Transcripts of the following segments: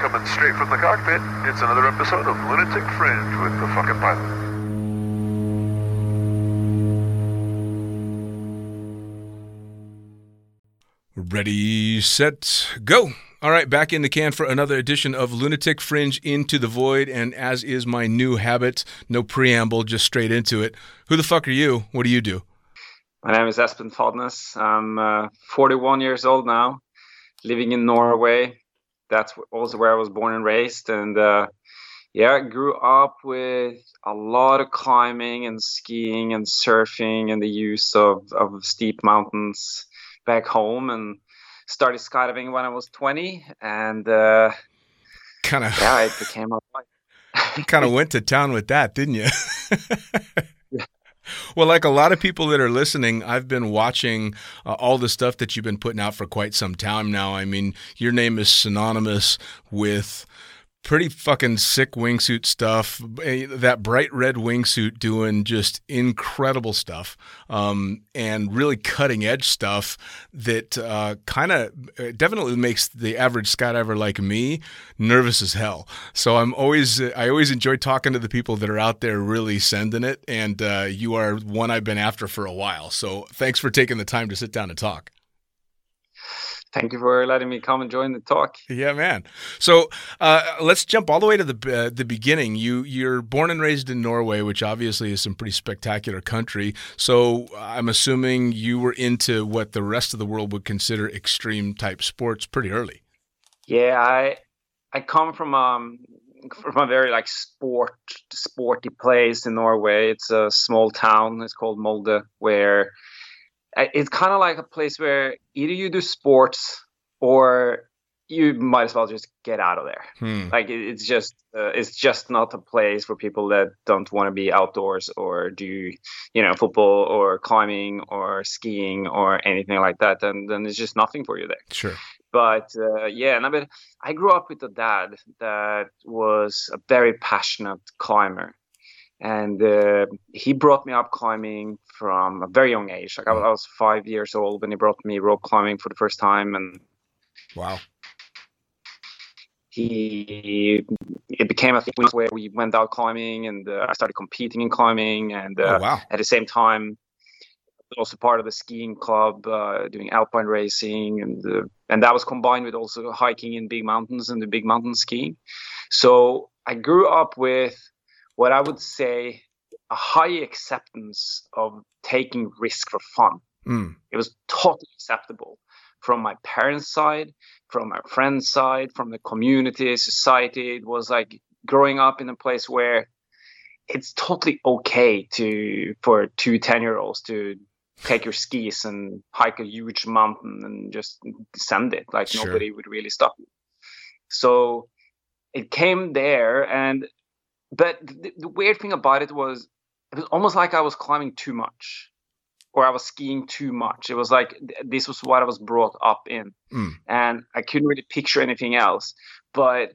Coming straight from the cockpit, it's another episode of Lunatic Fringe with the fucking pilot. Ready, set, go. All right, back in the can for another edition of Lunatic Fringe Into the Void. And as is my new habit, no preamble, just straight into it. Who the fuck are you? What do you do? My name is Espen Fadnes. I'm uh, 41 years old now, living in Norway. That's also where I was born and raised. And uh, yeah, I grew up with a lot of climbing and skiing and surfing and the use of, of steep mountains back home and started skydiving when I was 20 and uh, kind of yeah, it became a kind of went to town with that, didn't you? Well, like a lot of people that are listening, I've been watching uh, all the stuff that you've been putting out for quite some time now. I mean, your name is synonymous with pretty fucking sick wingsuit stuff. Eh, that bright red wingsuit doing just incredible stuff, um, and really cutting edge stuff that uh, kind of uh, definitely makes the average skydiver like me nervous as hell. So I'm always I always enjoy talking to the people that are out there really sending it, and uh, you are one I've been after for a while. So thanks for taking the time to sit down and talk thank you for letting me come and join the talk. Yeah, man. So uh, let's jump all the way to the uh, the beginning. You you're born and raised in Norway, which obviously is some pretty spectacular country. So I'm assuming you were into what the rest of the world would consider extreme type sports pretty early. Yeah, I I come from um from a very like sport sporty place in Norway. It's a small town. It's called Molde, where it's kind of like a place where either you do sports or you might as well just get out of there. Hmm. Like it, it's just uh, it's just not a place for people that don't want to be outdoors or do you know football or climbing or skiing or anything like that. And then it's just nothing for you there. Sure. But uh, yeah, and I mean, I grew up with a dad that was a very passionate climber, and uh, he brought me up climbing from a very young age. Like I was, I was five years old when he brought me rope climbing for the first time, and Wow. he it became a thing where we went out climbing, and uh, I started competing in climbing, and uh, oh wow. at the same time also part of the skiing club uh, doing alpine racing and uh, and that was combined with also hiking in big mountains and the big mountain skiing so i grew up with what i would say a high acceptance of taking risk for fun Mm. it was totally acceptable from my parents side from my friends side from the community society it was like growing up in a place where it's totally okay to for two 10 year olds to take your skis and hike a huge mountain and just descend it like Sure. nobody would really stop you so it came there and but the, the weird thing about it was it was almost like i was climbing too much or i was skiing too much it was like th- this was what i was brought up in Mm. and i couldn't really picture anything else but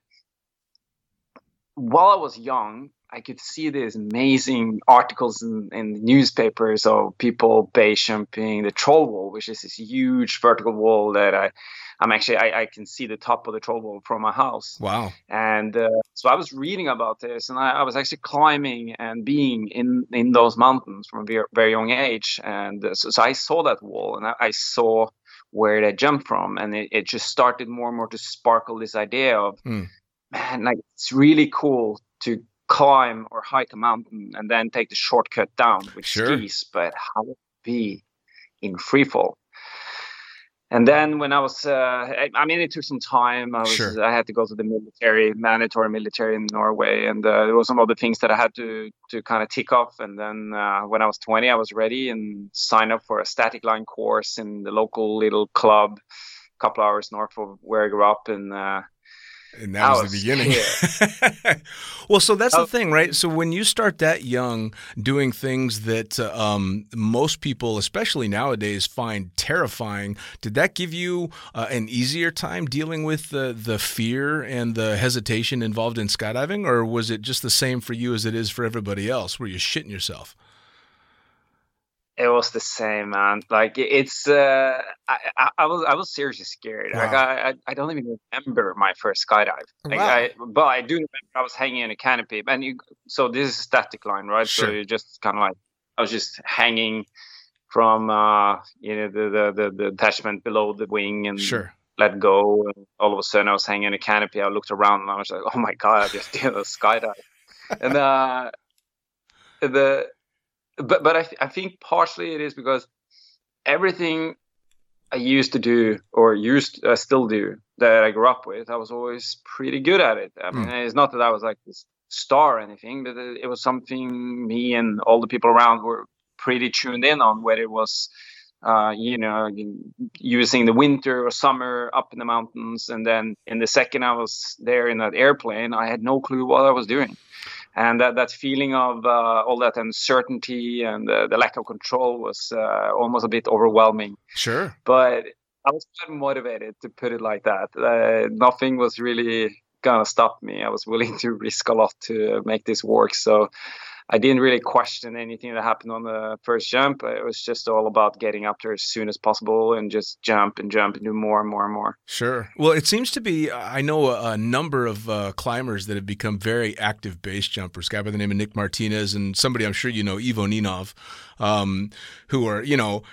while i was young I could see these amazing articles in, in the newspapers of people base jumping the troll wall, which is this huge vertical wall that I, I'm actually I, I can see the top of the troll wall from my house. Wow. And uh, so I was reading about this, and I, I was actually climbing and being in in those mountains from a very, very young age. And uh, so, so I saw that wall, and I, I saw where they jumped from, and it, it just started more and more to sparkle this idea of, Hmm. man, like it's really cool to climb or hike a mountain and then take the shortcut down with Sure. skis, but how would it be in free fall? And then when I was, uh, I, I mean, it took some time. I was, Sure. I had to go to the military, mandatory military in Norway, and uh, there was some other things that I had to to kind of tick off. And then uh, when I was 20, I was ready and signed up for a static line course in the local little club, a couple hours north of where I grew up. And uh, And that was, was the beginning. well, so that's the Oh. thing, right? So when you start that young doing things that uh, um, most people, especially nowadays, find terrifying, did that give you uh, an easier time dealing with the, the fear and the hesitation involved in skydiving? Or was it just the same for you as it is for everybody else? Were you shitting yourself? It was the same, man. Like it's, uh, I, I, I was, I was seriously scared. Like Wow. I, I, I don't even remember my first skydive. Like Wow. I, but I do remember I was hanging in a canopy, and you. So this is static line, right? Sure. So Sure. you just kind of like, I was just hanging from, uh, you know, the the the, the attachment below the wing, and Sure. let go. And all of a sudden, I was hanging in a canopy. I looked around, and I was like, oh my god, I just did a skydive. and uh, the but but I, th- I think partially it is because everything I used to do or used uh, still do that I grew up with, I was always pretty good at it. I mean, it's not that I was like this star or anything, but it, it was something me and all the people around were pretty tuned in on. Whether it was, uh, you know, using the winter or summer up in the mountains, and then in the second I was there in that airplane, I had no clue what I was doing and that, that feeling of uh, all that uncertainty and uh, the lack of control was uh, almost a bit overwhelming. Sure. but i was quite motivated to put it like that. Uh, nothing was really gonna stop me. I was willing to risk a lot to make this work. So i didn't really question anything that happened on the first jump it was just all about getting up there as soon as possible and just jump and jump and do more and more and more Sure. Well, it seems to be. I know a, a number of uh, climbers that have become very active base jumpers. Guy by the name of Nick Martinez and somebody I'm sure you know, Ivo Ninov, um, who are you know,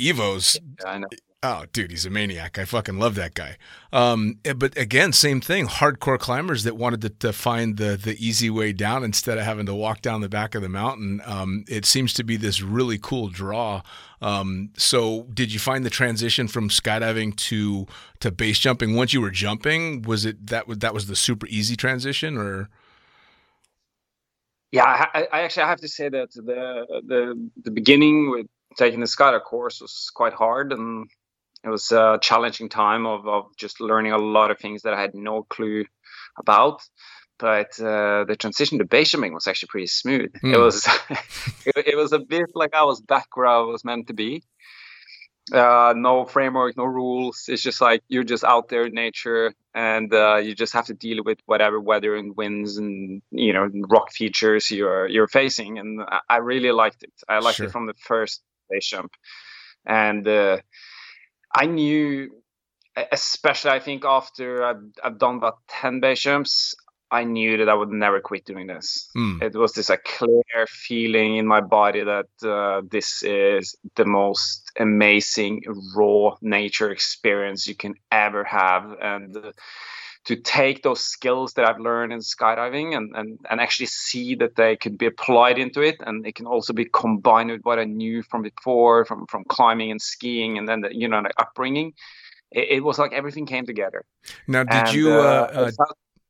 Ivo's i know Oh, dude, he's a maniac. I fucking love that guy. Um, eh, but again, same thing. Hardcore climbers that wanted to, to find the the easy way down instead of having to walk down the back of the mountain. Um, it seems to be this really cool draw. Um, so, did you find the transition from skydiving to to base jumping once you were jumping? Was it that that was the super easy transition, or Yeah, I, I actually have to say that the the the beginning with taking the Skydive course was quite hard, and It was a challenging time of, of just learning a lot of things that I had no clue about. But uh, the transition to base was actually pretty smooth. It Hmm. was it, it was a bit like I was back where I was meant to be. Uh, no framework, no rules. It's just like you're just out there in nature, and uh, you just have to deal with whatever weather and winds and you know rock features you're you're facing. And I, I really liked it. I liked Sure. it from the first base jump, and uh, I knew, especially I think after I've, I've done about ten base jumps, I knew that I would never quit doing this. Hmm. It was this a clear feeling in my body that uh, this is the most amazing raw nature experience you can ever have, and uh, to take those skills that I've learned in skydiving and, and and actually see that they could be applied into it, and it can also be combined with what I knew from before, from from climbing and skiing, and then the, you know the upbringing. It, it was like everything came together. Now, did And, you? Uh, uh, uh,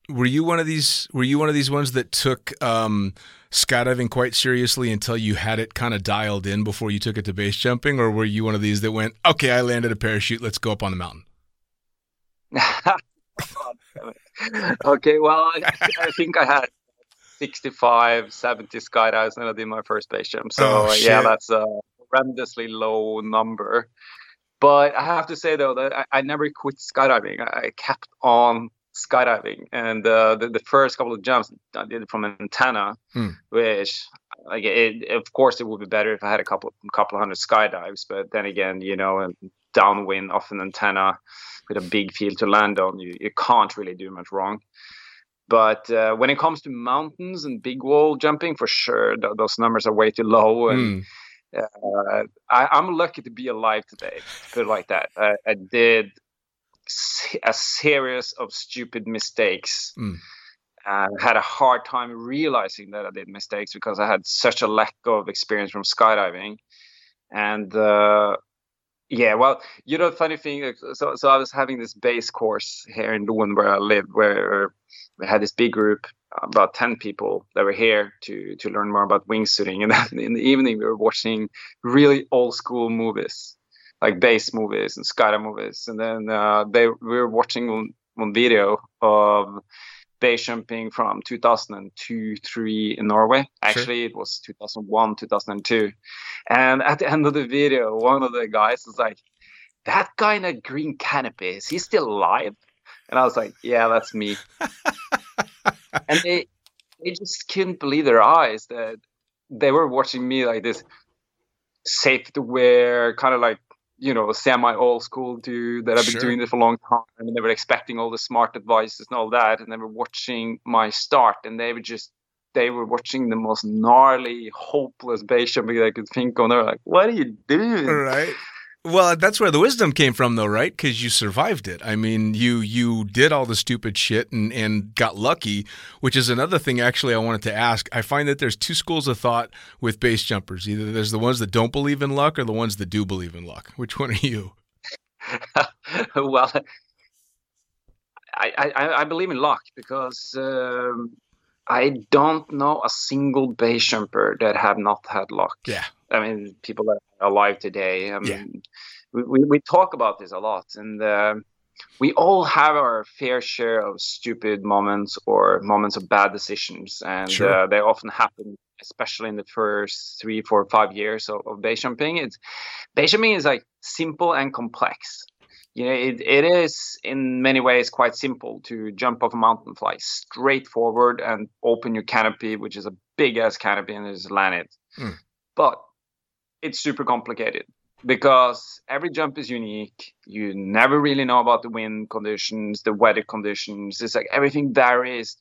were you one of these? Were you one of these ones that took um, skydiving quite seriously until you had it kind of dialed in before you took it to base jumping, or were you one of these that went, "Okay, I landed a parachute. Let's go up on the mountain." okay, well, I, I think I had 65, 70 skydives when I did my first base jump. So, Oh, uh, yeah, that's a horrendously low number. But I have to say, though, that I, I never quit skydiving. I, I kept on skydiving. And uh, the, the first couple of jumps I did from an antenna, Hmm. which, like, it, of course, it would be better if I had a couple, couple hundred skydives. But then again, you know, and downwind off an antenna with a big field to land on, you, you can't really do much wrong. But uh, when it comes to mountains and big wall jumping, for sure, th- those numbers are way too low. And Hmm. uh, I, I'm lucky to be alive today, to put it like that. I, I did a series of stupid mistakes. Mm. Uh, had a hard time realizing that I did mistakes because I had such a lack of experience from skydiving. And uh, yeah, well, you know, funny thing, so so I was having this base course here in Lund where I live, where we had this big group, about ten people that were here to to learn more about wingsuiting, and then in the evening we were watching really old school movies, like base movies and skydive movies, and then uh, they we were watching one, one video of base jumping from 2002 3 in Norway. Actually, it was 2001, 2002. And at the end of the video, one of the guys was like, That guy in a green canopy, is he still alive? And I was like, Yeah, that's me. and they, they just couldn't believe their eyes that they were watching me like this safety wear, kind of like, you know, semi old school dude that I've been Sure. doing this for a long time. And they were expecting all the smart advices and all that. And they were watching my start and they were just, they were watching the most gnarly, hopeless jumping they could think of. And they were like, what are you doing? Right. Well, that's where the wisdom came from, though, right? Because you survived it. I mean, you you did all the stupid shit and and got lucky, which is another thing. Actually, I wanted to ask. I find that there's two schools of thought with base jumpers. Either there's the ones that don't believe in luck, or the ones that do believe in luck. Which one are you? well, I, I, I believe in luck because um, I don't know a single base jumper that have not had luck. Yeah. I mean, people that are alive today. I mean, Yeah. we, we, we talk about this a lot, and um we all have our fair share of stupid moments or moments of bad decisions, and Sure. uh, they often happen, especially in the first three, four, five years of, of base jumping. It's base jumping is like simple and complex. You know, it, it is in many ways quite simple to jump off a mountain, fly straight forward, and open your canopy, which is a big ass canopy, and just land it. Mm. But it's super complicated because every jump is unique. You never really know about the wind conditions, the weather conditions. It's like everything varies,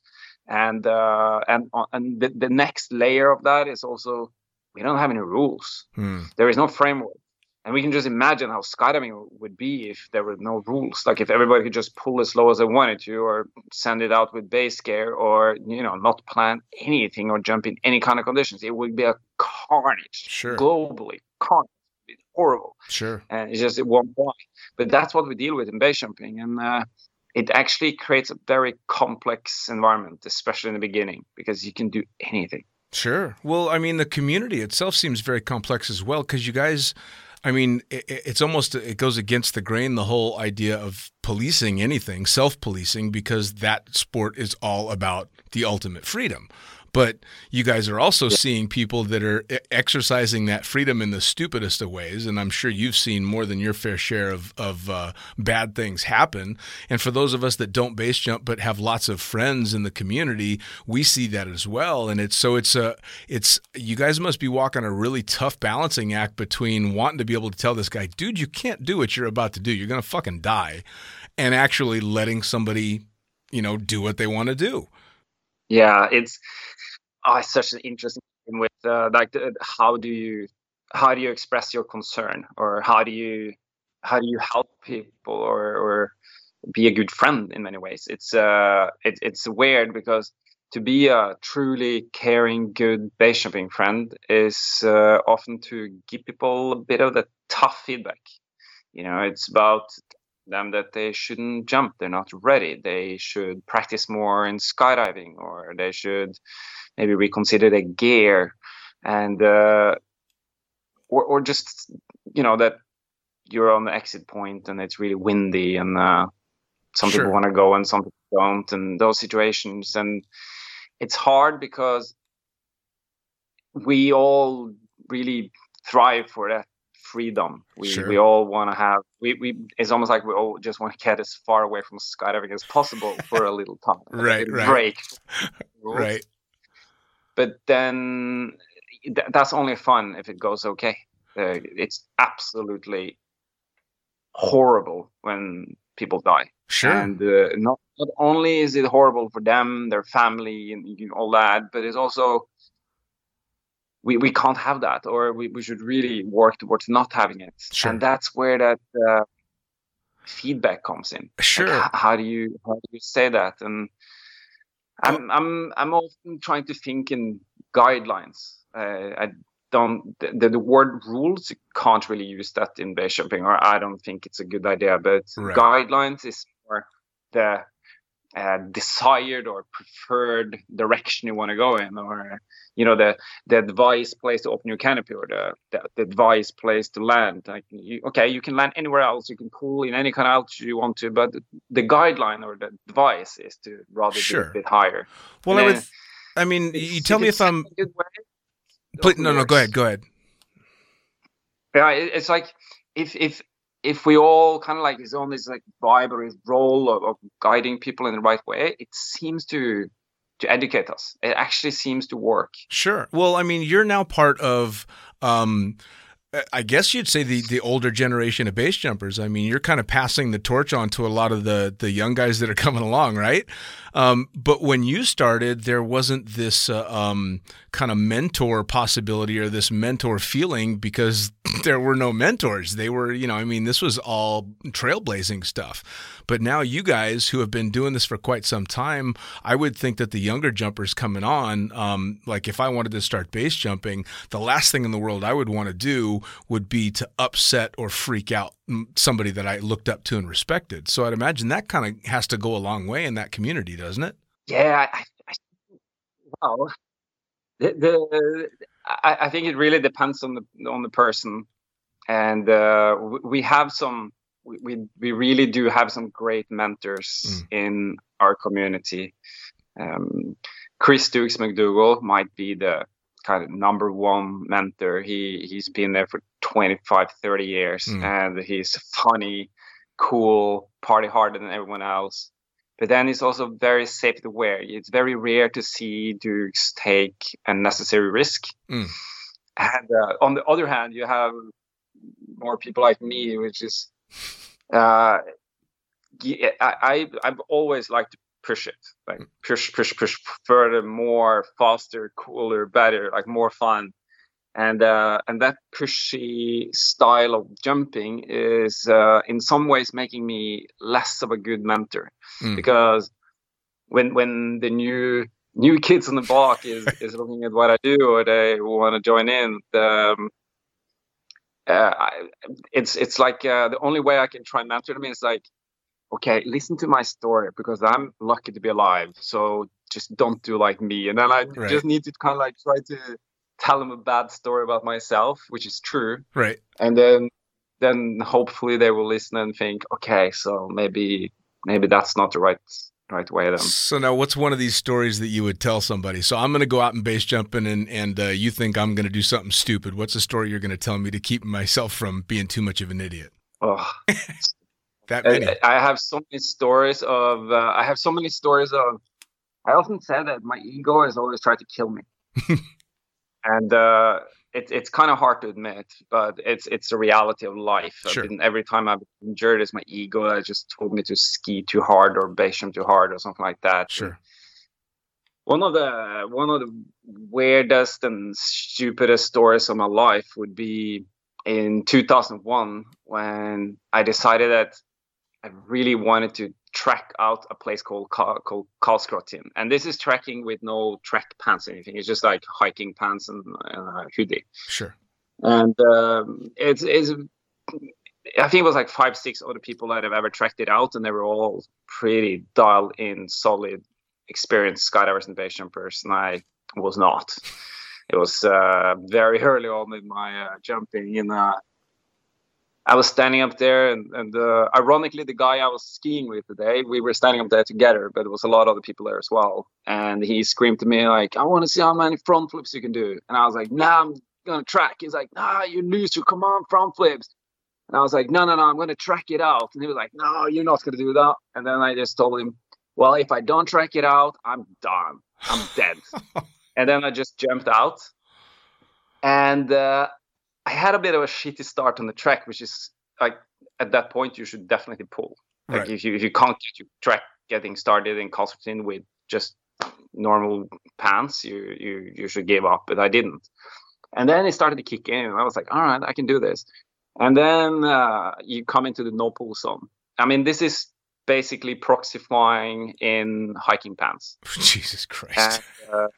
and uh, and uh, and the, the next layer of that is also we don't have any rules. Hmm. There is no framework. And we can just imagine how skydiving would be if there were no rules. Like if everybody could just pull as low as they wanted to, or send it out with base gear, or you know, not plan anything or jump in any kind of conditions. It would be a carnage Sure. globally. Carnage. It's horrible. Sure. And it's just at one point. But that's what we deal with in base jumping. And uh, it actually creates a very complex environment, especially in the beginning, because you can do anything. Sure. Well, I mean, the community itself seems very complex as well because you guys, I mean, it, it's almost it goes against the grain the whole idea of policing anything, self-policing, because that sport is all about the ultimate freedom. But you guys are also seeing people that are exercising that freedom in the stupidest of ways, and I'm sure you've seen more than your fair share of of uh, bad things happen. And for those of us that don't base jump but have lots of friends in the community, we see that as well. And it's so it's a it's you guys must be walking a really tough balancing act between wanting to be able to tell this guy, dude, you can't do what you're about to do. You're gonna fucking die, and actually letting somebody, you know, do what they want to do. Yeah, it's oh, it's such an interesting thing with uh, like how do you how do you express your concern? Or how do you how do you help people or or be a good friend in many ways? It's uh it, it's weird because to be a truly caring good base jumping friend is uh, often to give people a bit of the tough feedback. You know it's about them that they shouldn't jump. They're not ready. They should practice more in skydiving or they should maybe reconsider their gear. And uh, or, or just you know that you're on the exit point and it's really windy and uh, some Sure. people want to go and some people don't. And those situations and it's hard because we all really thrive for that freedom we Sure. we all want to have we, we it's almost like we all just want to get as far away from skydiving as possible for a little time Right, right. break Right. but then th- that's only fun if it goes okay. Uh, it's absolutely horrible when people die, Sure. and uh, not not only is it horrible for them, their family, and you know, all that, but it's also we we can't have that, or we, we should really work towards not having it. Sure. And that's where that uh, feedback comes in. Sure. h- how do you how do you say that? And I'm I'm I'm often trying to think in guidelines. Uh, I don't the, the word rules you can't really use that in base jumping, or I don't think it's a good idea. But Right. guidelines is more the uh, desired or preferred direction you want to go in, or you know the the advice place to open your canopy, or the the, the advice place to land. Like you, okay, you can land anywhere else, you can pull in any kind of altitude you want to, but the guideline or the advice is to rather Sure. be a bit higher. Well, And I then would. I mean, you tell me if I'm. Please, no, no. Go ahead. Go ahead. yeah it- it's like if if if we all kind of like is on this like vibe or role of, of guiding people in the right way it seems to to educate us it actually seems to work Sure. Well, I mean, you're now part of. Um, I guess you'd say the, the older generation of base jumpers. I mean, you're kind of passing the torch on to a lot of the, the young guys that are coming along, right? Um, but when you started, there wasn't this uh, um, kind of mentor possibility or this mentor feeling because there were no mentors. They were, you know, I mean, this was all trailblazing stuff. But now you guys who have been doing this for quite some time, I would think that the younger jumpers coming on, um, like if I wanted to start base jumping, the last thing in the world I would want to do would be to upset or freak out somebody that I looked up to and respected. So I'd imagine that kind of has to go a long way in that community, doesn't it? yeah i, I well the, the I, I think it really depends on the on the person and uh we, have some we, we really do have some great mentors in our community um chris dukes mcdougall might be the kind of number one mentor he he's been there for 25 30 years Mm. and he's funny cool party harder than everyone else but then he's also very safety aware. It's very rare to see Dukes take unnecessary risk. Mm. And uh, on the other hand, you have more people like me, which is uh, I, I I've always liked to push it, like push, push, push further, more, faster, cooler, better, like more fun. And uh, and that pushy style of jumping is uh, in some ways making me less of a good mentor Mm. because when when the new new kids on the block is is looking at what I do or they want to join in, um, uh, I, it's it's like uh, the only way I can try and mentor them is like, okay, listen to my story because I'm lucky to be alive, so just don't do like me, and then I Right. just need to kind of like try to tell them a bad story about myself, which is true, Right. and then then hopefully they will listen and think, okay, so maybe maybe that's not the right right way then. So now, what's one of these stories that you would tell somebody? So I'm going to go out and base jumping, and and uh, you think I'm going to do something stupid. What's a story you're going to tell me to keep myself from being too much of an idiot? Oh, That many. I, I have so many stories of uh, I have so many stories of I often say that my ego has always tried to kill me, and uh, it's it's kind of hard to admit, but it's it's the reality of life. Sure. been- every time I've been injured, it's my ego that just told me to ski too hard or jump too hard or something like that. Sure. One of the one of the weirdest and stupidest stories of my life would be in 2001 when I decided that I really wanted to track out a place called Ka- called Kalskråtind, and this is trekking with no trek pants or anything. It's just like hiking pants and uh, hoodie, Sure. and um, it's it's. I think it was like five, six other people that have ever trekked it out, and they were all pretty dialed in, solid, experienced skydivers and base jumpers, and I was not. It was uh, very early on in my uh, jumping, and uh, I was standing up there, and, and uh, ironically, the guy I was skiing with today, we were standing up there together, but there was a lot of other people there as well. And he screamed to me like, "I want to see how many front flips you can do," and I was like, "Nah, I'm gonna track." He's like, "Nah, you loser, come on, front flips." And I was like, no, no, no, I'm going to track it out. And he was like, no, you're not going to do that. And then I just told him, well, if I don't track it out, I'm done. I'm dead. and then I just jumped out. And uh, I had a bit of a shitty start on the track, which is like at that point, you should definitely pull. Like Right. if, you, if you can't get your track getting started in Constantine with just normal pants, you, you, you should give up. But I didn't. And then it started to kick in. And I was like, all right, I can do this. And then uh, you come into the no pull zone. I mean, this is basically proxy flying in hiking pants. Jesus Christ. And, uh,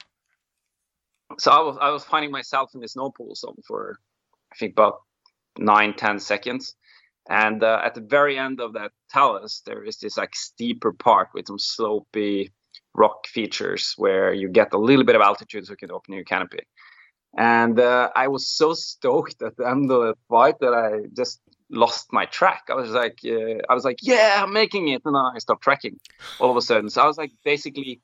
so I was I was finding myself in this no pull zone for I think about nine ten seconds, and uh, at the very end of that talus there is this like steeper part with some slopey rock features where you get a little bit of altitude so you can open your canopy. And uh, I was so stoked at the end of the fight that I just lost my track. I was like, uh, I was like, yeah, I'm making it, and I stopped tracking all of a sudden. So I was like basically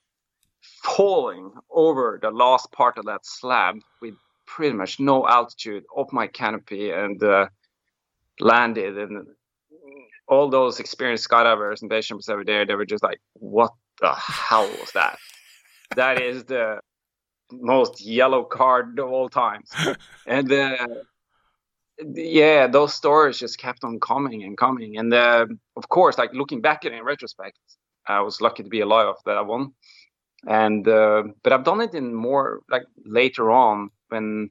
falling over the last part of that slab with pretty much no altitude up my canopy and uh, landed. And all those experienced skydivers and base jumpers over there, they were just like, what the hell was that? that is the most yellow card of all times. and uh, yeah, those stories just kept on coming and coming. And uh, of course, like looking back at it in retrospect, I was lucky to be alive after that one. And uh, but I've done it in more like later on when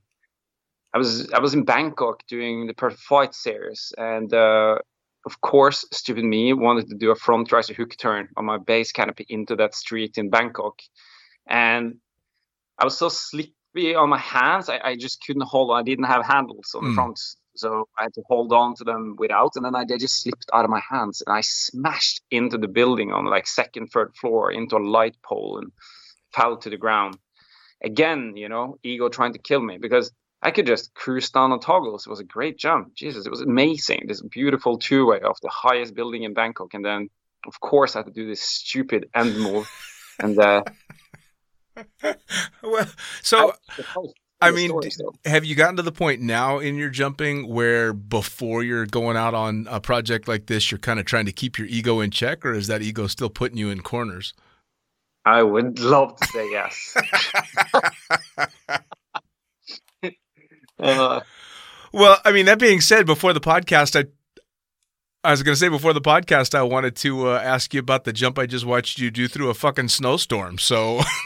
I was I was in Bangkok doing the Perfect Flight series, and uh, of course, stupid me wanted to do a front riser hook turn on my base canopy into that street in Bangkok, and I was so slippery on my hands, I, I just couldn't hold. on. I didn't have handles on the Mm. front, so I had to hold on to them without, and then I, they just slipped out of my hands, and I smashed into the building on like second, third floor into a light pole and fell to the ground. Again, you know, ego trying to kill me because I could just cruise down on toggles. It was a great jump. Jesus, it was amazing. This beautiful two way off the highest building in Bangkok, and then of course I had to do this stupid end move, and uh, well, so I mean, story, so. have you gotten to the point now in your jumping where before you're going out on a project like this, you're kind of trying to keep your ego in check, or is that ego still putting you in corners? I would love to say yes. uh, Well, I mean, that being said, before the podcast, I I was going to say before the podcast, I wanted to uh, ask you about the jump I just watched you do through a fucking snowstorm. So,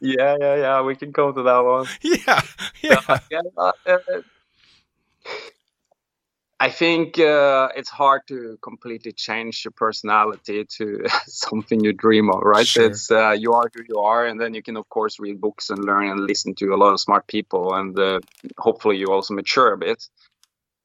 yeah, yeah, yeah. We can go to that one. yeah, yeah, Yeah, uh, uh, I think uh, it's hard to completely change your personality to something you dream of, right? Sure. It's uh, you are who you are, and then you can of course read books and learn and listen to a lot of smart people, and uh, hopefully you also mature a bit.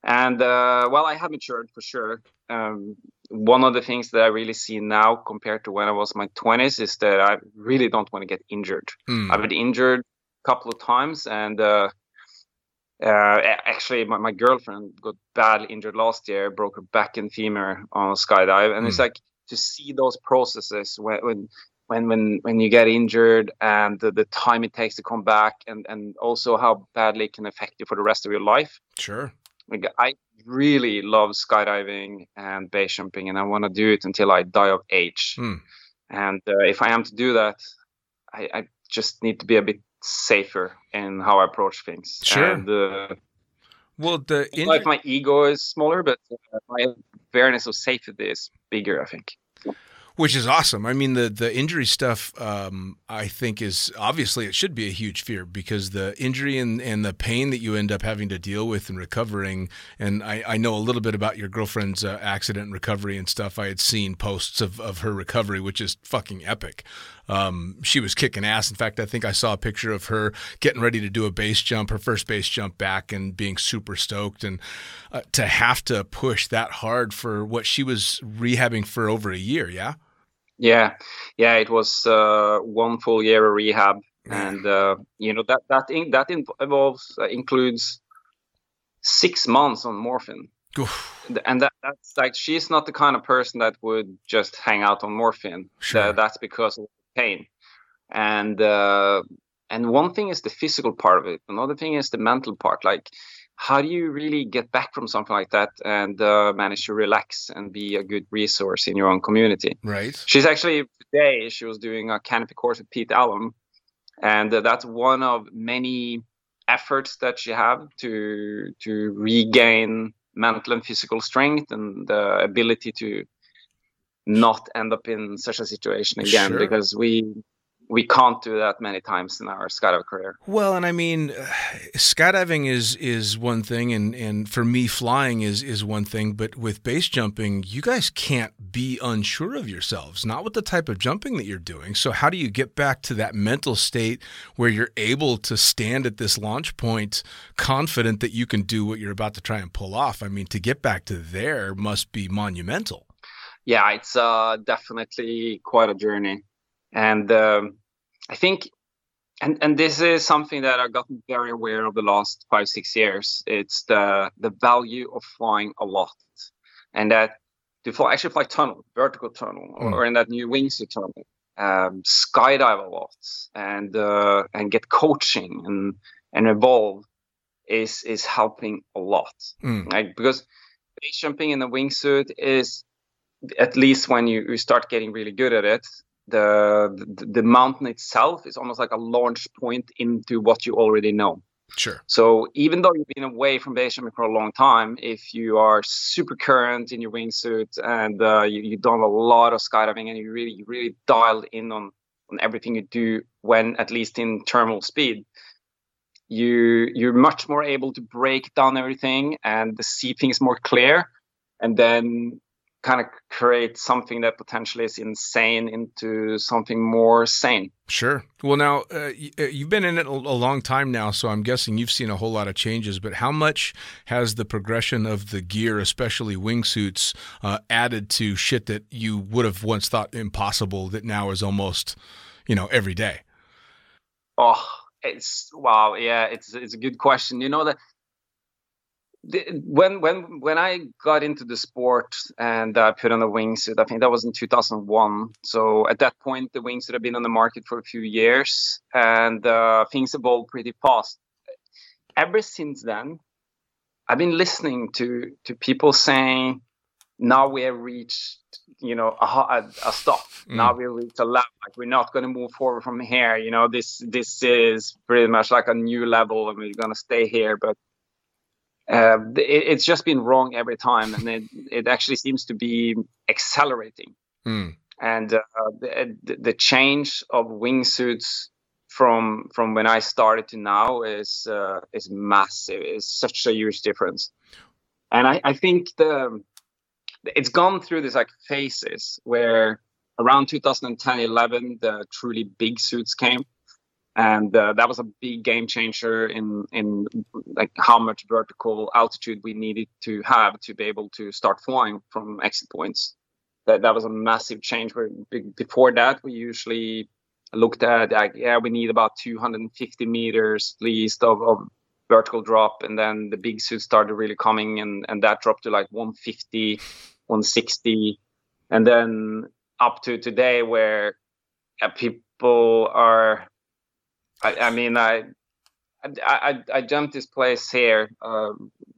And uh, well, I have matured for sure. Um, one of the things that I really see now compared to when I was in my 20s is that I really don't want to get injured. Mm, I've been injured a couple of times, and uh, actually, my, my girlfriend got badly injured last year, broke her back and femur on a skydive, and it's like to see those processes when when when when, when you get injured and the, the time it takes to come back, and and also how badly it can affect you for the rest of your life. Sure. Like, I really love skydiving and base jumping, and I want to do it until I die of age. Hmm. And uh, if I am to do that, I, I just need to be a bit safer in how I approach things. Sure. And, uh, Well, the it's like my ego is smaller, but uh, my awareness of safety is bigger. I think. Which is awesome. I mean, the the injury stuff, um, I think is obviously it should be a huge fear because the injury and, and the pain that you end up having to deal with and recovering. And I, I know a little bit about your girlfriend's uh, accident and recovery and stuff. I had seen posts of, of her recovery, which is fucking epic. Um, she was kicking ass. In fact, I think I saw a picture of her getting ready to do a base jump, her first base jump back, and being super stoked. And uh, to have to push that hard for what she was rehabbing for over a year, yeah. Yeah, yeah. It was uh, one full year of rehab, and uh, you know that that in, that involves uh, includes six months on morphine. Oof. and that, that's like she's not the kind of person that would just hang out on morphine. Sure. Tha- that's because of pain. And uh, and one thing is the physical part of it. Another thing is the mental part. Like, how do you really get back from something like that and uh, manage to relax and be a good resource in your own community? Right. She's actually today she was doing a canopy course with Pete Allen, and uh, that's one of many efforts that she have to to regain mental and physical strength and the ability to not end up in such a situation again Sure. because we we can't do that many times in our skydive career. Well, and I mean, uh, skydiving is is one thing, and and for me, flying is is one thing. But with base jumping, you guys can't be unsure of yourselves, not with the type of jumping that you're doing. So, how do you get back to that mental state where you're able to stand at this launch point, confident that you can do what you're about to try and pull off? I mean, to get back to there must be monumental. yeah, it's uh, definitely quite a journey, and um, I think, and and this is something that I've gotten very aware of the last five six years. It's the the value of flying a lot, and that to fly actually fly tunnel, vertical tunnel, or, Mm. or in that new wingsuit tunnel, um, skydive a lot, and uh, and get coaching and and evolve is is helping a lot. Mm. Like because base jumping in the wingsuit is at least when you, you start getting really good at it, the, the the mountain itself is almost like a launch point into what you already know. Sure. So even though you've been away from base jumping for a long time, if you are super current in your wingsuit and uh, you, you've done a lot of skydiving and you really you really dialed in on on everything you do when at least in terminal speed, you you're much more able to break down everything and see things more clear, and then kind of create something that potentially is insane into something more sane. Sure. Well, now uh, uh, you've been in it a, long time now, so I'm guessing you've seen a whole lot of changes. But how much has the progression of the gear, especially wingsuits, uh, added to shit that you would have once thought impossible that now is almost, you know, every day? Oh, it's wow. Yeah, it's it's a good question. You know that when when when I got into the sport and I put on a wingsuit, I think that was in 2001. So at that point, the wingsuit had been on the market for a few years, and uh, things evolved pretty fast. Ever since then, I've been listening to to people saying, "Now we have reached, you know, a, a, a stop. Mm. Now we reached a level. Like we're not going to move forward from here. You know, this this is pretty much like a new level, and we're going to stay here." But uh, it, it's just been wrong every time, and it it actually seems to be accelerating. Mm. And uh, the, the change of wingsuits from from when I started to now is uh, is massive. It's such a huge difference, and I, I think the it's gone through these like phases where around 2010 11 the truly big suits came and uh, that was a big game changer in in like how much vertical altitude we needed to have to be able to start flying from exit points. That that was a massive change where before that we usually looked at like yeah we need about 250 meters at least of, of vertical drop. And then the big suits started really coming and and that dropped to like 150 160 and then up to today where people are I, I mean I, I I jumped this place here uh,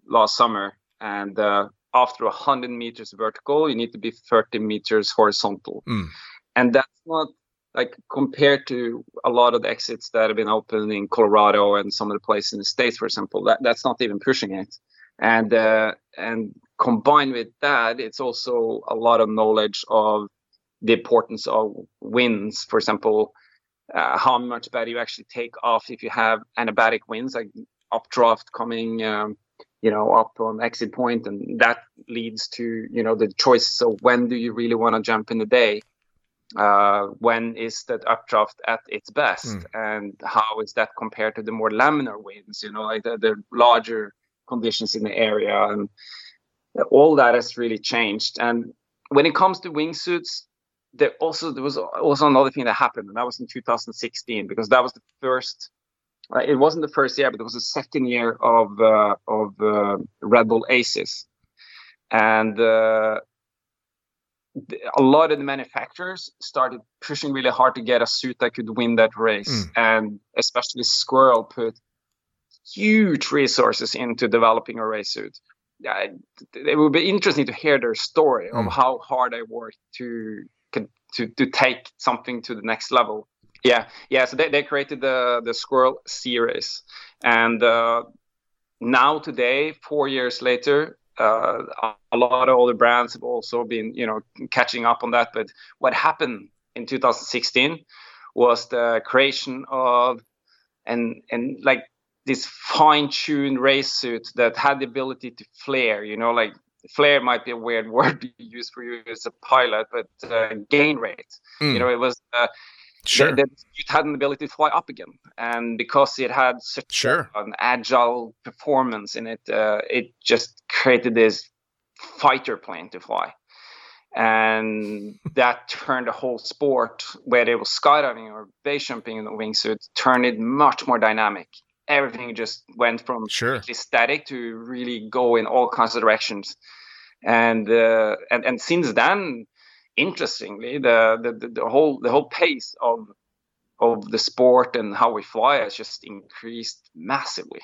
last summer and uh, after 100 meters vertical you need to be 30 meters horizontal Mm. and that's not like compared to a lot of the exits that have been open in Colorado and some of the places in the states, for example, that, that's not even pushing it. And uh, and combined with that, it's also a lot of knowledge of the importance of winds. For example, uh, how much better you actually take off if you have anabatic winds, like updraft coming, um, you know, up on exit point, and that leads to you know the choices of when do you really want to jump in the day? Uh, when is that updraft at its best? Mm. and how is that compared to the more laminar winds you know like the, the larger conditions in the area and all that has really changed. And when it comes to wingsuits there also there was also another thing that happened and that was in 2016 because that was the first uh, it wasn't the first year but it was the second year of uh, of uh, red bull aces and uh, a lot of the manufacturers started pushing really hard to get a suit that could win that race, Mm. and especially Squirrel put huge resources into developing a race suit. Yeah, it- would be interesting to hear their story of Mm. how hard they worked to to to take something to the next level. Yeah, yeah. So they, they created the the Squirrel series, and uh, now today, four years later, uh, a- lot of other brands have also been, you know, catching up on that. But what happened in 2016 was the creation of and and like this fine-tuned race suit that had the ability to flare. You know, like flare might be a weird word to use for you as a pilot, but uh, gain rate. Mm. You know, it was. Uh, Sure. the, the had an ability to fly up again, and because it had such Sure. an agile performance in it, uh, it just created this fighter plane to fly. And that turned the whole sport, whether it was skydiving or base jumping in the wingsuit, turned it much more dynamic. Everything just went from Sure. static to really go in all kinds of directions. And uh, and and since then, interestingly, the, the the the whole the whole pace of of the sport and how we fly has just increased massively.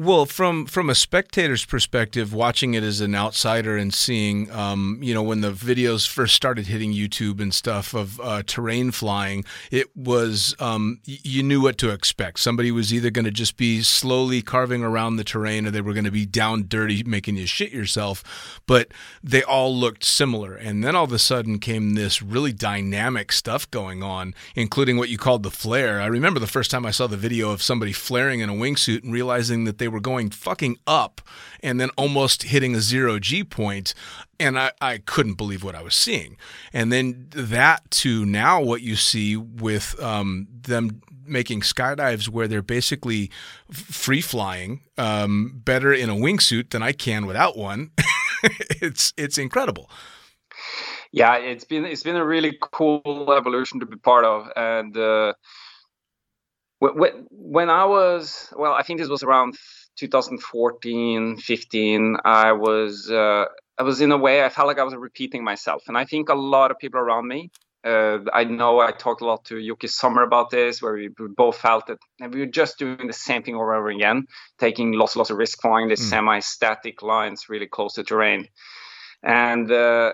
Well, from from a spectator's perspective, watching it as an outsider and seeing, um, you know, when the videos first started hitting YouTube and stuff of uh, terrain flying, it was um, you knew what to expect. Somebody was either going to just be slowly carving around the terrain, or they were going to be down dirty, making you shit yourself. But they all looked similar, and then all of a sudden came this really dynamic stuff going on, including what you called the flare. I remember the first time I saw the video of somebody flaring in a wingsuit and realizing that they were going fucking up and then almost hitting a zero G point, And I, I couldn't believe what I was seeing. And then that to now what you see with um, them making skydives where they're basically free flying um, better in a wingsuit than I can without one. it's it's incredible. yeah it's been it's been a really cool evolution to be part of and uh when, when i was well i think this was around 2014 15 i was uh i was in a way i felt like i was repeating myself and i think a lot of people around me uh, I know I talked a lot to Yuki Summer about this, where we both felt that we were just doing the same thing over and over again, taking lots and lots of risk flying these Mm. semi-static lines really close to terrain. And uh,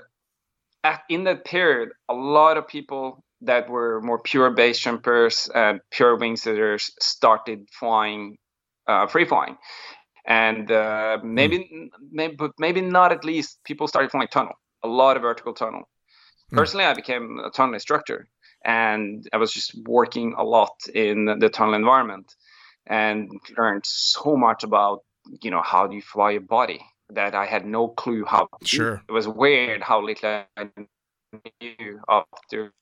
at, in that period, a lot of people that were more pure base jumpers and pure wingsuiters started flying, uh, free flying. And uh, maybe, maybe, but maybe not at least people started flying tunnel, a lot of vertical tunnel. Mm. Personally, I became a tunnel instructor and I was just working a lot in the tunnel environment and learned so much about, you know, how do you fly a body that I had no clue how do. Sure. It was weird how little I knew after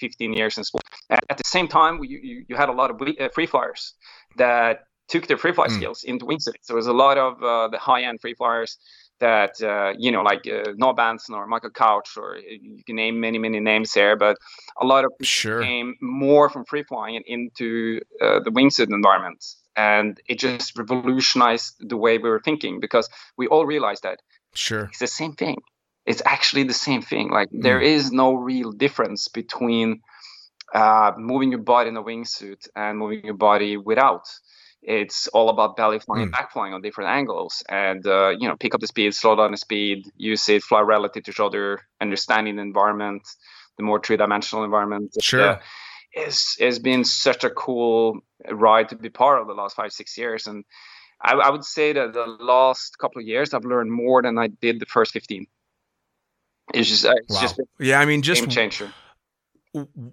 15 years in sport. And at the same time, you, you, you had a lot of uh, free flyers that took their free fly Mm. skills into wingsuits. So there was a lot of uh, the high-end free flyers that uh, you know, like uh, Noah Bahnson or Michael Couch, or uh, you can name many, many names there. But a lot of people Sure. came more from free flying into uh, the wingsuit environment, and it just revolutionized the way we were thinking because we all realized that Sure. it's the same thing. It's actually the same thing. Like there is no real difference between uh, moving your body in a wingsuit and moving your body without. It's all about belly flying and back flying on different angles, and uh, you know, pick up the speed, slow down the speed, use it, fly relative to each other, understanding the environment, the more three-dimensional environment. Sure. Uh, it's, it's been such a cool ride to be part of the last five six years and I, I would say that the last couple of years I've learned more than I did the first 15 it's just uh, it's Wow. just Yeah, I mean, just game changer w-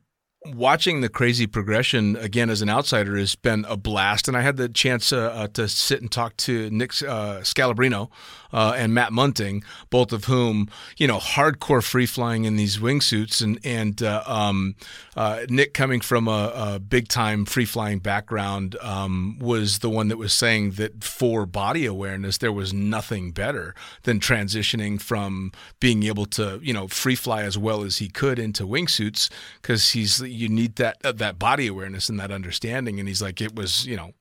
watching the crazy progression again as an outsider has been a blast. And I had the chance uh, uh, to sit and talk to Nick uh, Scalabrino uh, and Matt Munting, both of whom, you know, hardcore free flying in these wingsuits. And, and uh, um, uh, Nick, coming from a, a big time free flying background, um, was the one that was saying that for body awareness, there was nothing better than transitioning from being able to, you know, free fly as well as he could into wingsuits because he's you need that uh, that body awareness and that understanding. And he's like, it was, you know,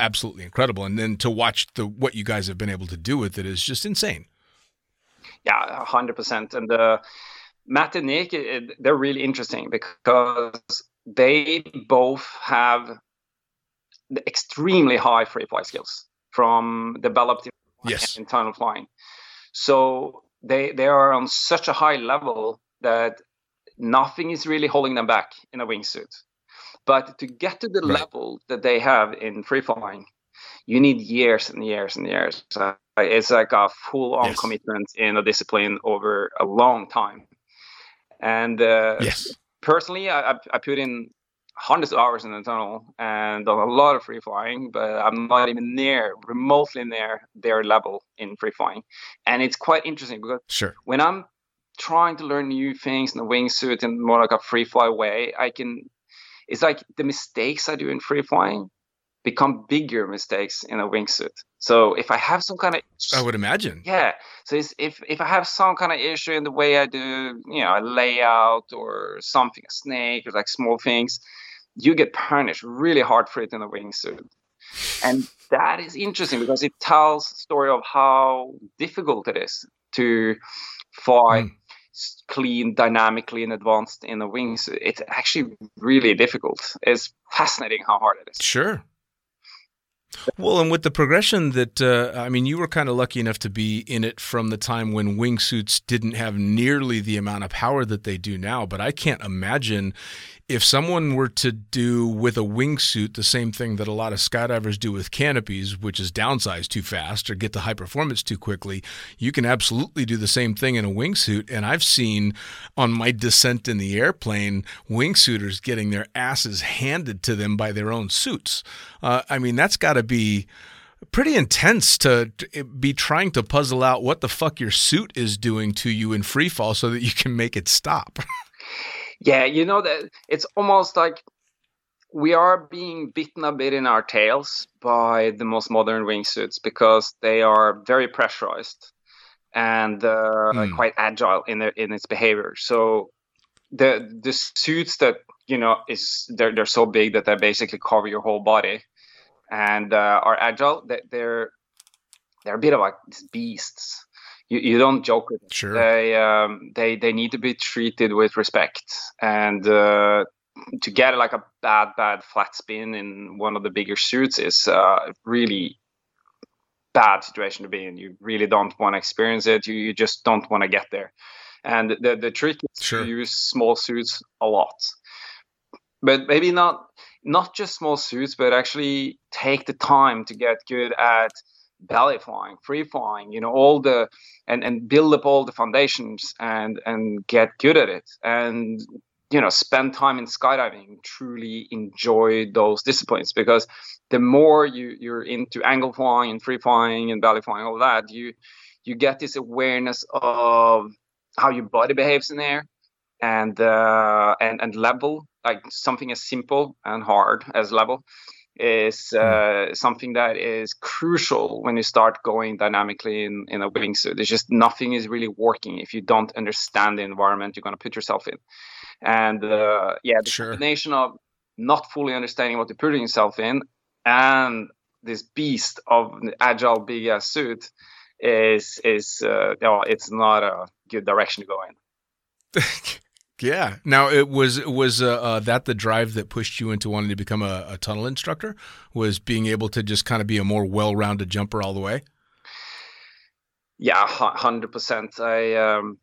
absolutely incredible. And then to watch the what you guys have been able to do with it is just insane. yeah 100% and uh, Matt and Nick it, they're really interesting because they both have the extremely high free fly skills from developed Yes. internal flying. So they they are on such a high level that nothing is really holding them back in a wingsuit. But to get to the Right. level that they have in free flying, you need years and years and years. Uh, it's like a full-on Yes. commitment in a discipline over a long time. And uh, Yes. personally, I, I, I put in hundreds of hours in the tunnel and done a lot of free flying, but I'm not even near, remotely near their level in free flying. And it's quite interesting because Sure. when I'm trying to learn new things in the wingsuit in more like a free fly way, I can. It's like the mistakes I do in free flying become bigger mistakes in a wingsuit. So if I have some kind of I would imagine. yeah. So it's, if if I have some kind of issue in the way I do, you know, a layout or something, a snake or like small things, you get punished really hard for it in a wingsuit. And that is interesting because it tells the story of how difficult it is to fly Mm. Clean, dynamically, and advanced in the wingsuit's actually really difficult. It's fascinating how hard it is. Sure. Well, and with the progression that, uh, I mean, you were kind of lucky enough to be in it from the time when wingsuits didn't have nearly the amount of power that they do now. But I can't imagine if someone were to do with a wingsuit the same thing that a lot of skydivers do with canopies, which is downsize too fast or get to high performance too quickly, you can absolutely do the same thing in a wingsuit. And I've seen on my descent in the airplane wingsuiters getting their asses handed to them by their own suits. Uh, I mean, that's got to be pretty intense to, be trying to puzzle out what the fuck your suit is doing to you in free fall so that you can make it stop. Yeah, you know that it's almost like we are being bitten a bit in our tails by the most modern wingsuits because they are very pressurized and uh, Hmm. quite agile in their in its behavior. So the the suits that you know is they're they're so big that they basically cover your whole body and uh, are agile. They're they're a bit of like beasts. You you don't joke with them Sure. they um, they they need to be treated with respect and uh, to get like a bad bad flat spin in one of the bigger suits is uh, really bad situation to be in you really don't want to experience it you, you just don't want to get there and the the trick is Sure. to use small suits a lot but maybe not not just small suits but actually take the time to get good at belly flying free flying you know all the and and build up all the foundations and and get good at it. And you know spend time in skydiving truly enjoy those disciplines because the more you you're into angle flying and free flying and belly flying all that you you get this awareness of how your body behaves in air and uh and and level like something as simple and hard as level is uh, something that is crucial when you start going dynamically in, in a wingsuit. There's just nothing is really working if you don't understand the environment you're going to put yourself in. And uh, yeah, the Sure. combination of not fully understanding what you're putting yourself in and this beast of an agile big ass suit is is uh, you know, it's not a good direction to go in. Yeah. Now, it was was uh, uh, that the drive that pushed you into wanting to become a, a tunnel instructor? Was being able to just kind of be a more well-rounded jumper all the way? Yeah, hundred percent. I um,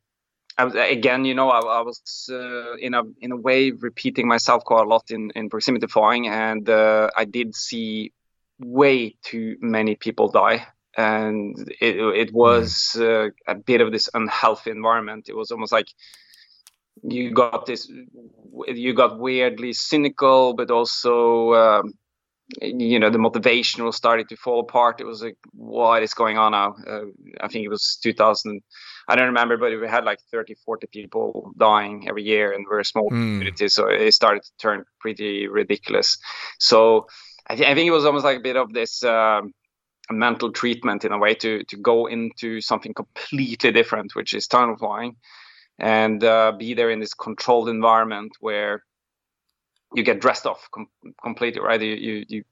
I was again, you know, I, I was uh, in a in a way repeating myself quite a lot in in proximity flying, and uh, I did see way too many people die, and it it was uh, a bit of this unhealthy environment. It was almost like you got this, you got weirdly cynical, but also. Um, you know the motivation was starting to fall apart it was like what is going on now uh, i think it was 2000 i don't remember but we had like 30 40 people dying every year and we're a small Hmm. community so it started to turn pretty ridiculous so i, th- I think it was almost like a bit of this um, mental treatment in a way to to go into something completely different which is tunnel flying and uh, be there in this controlled environment where you get dressed off com- completely right you, you you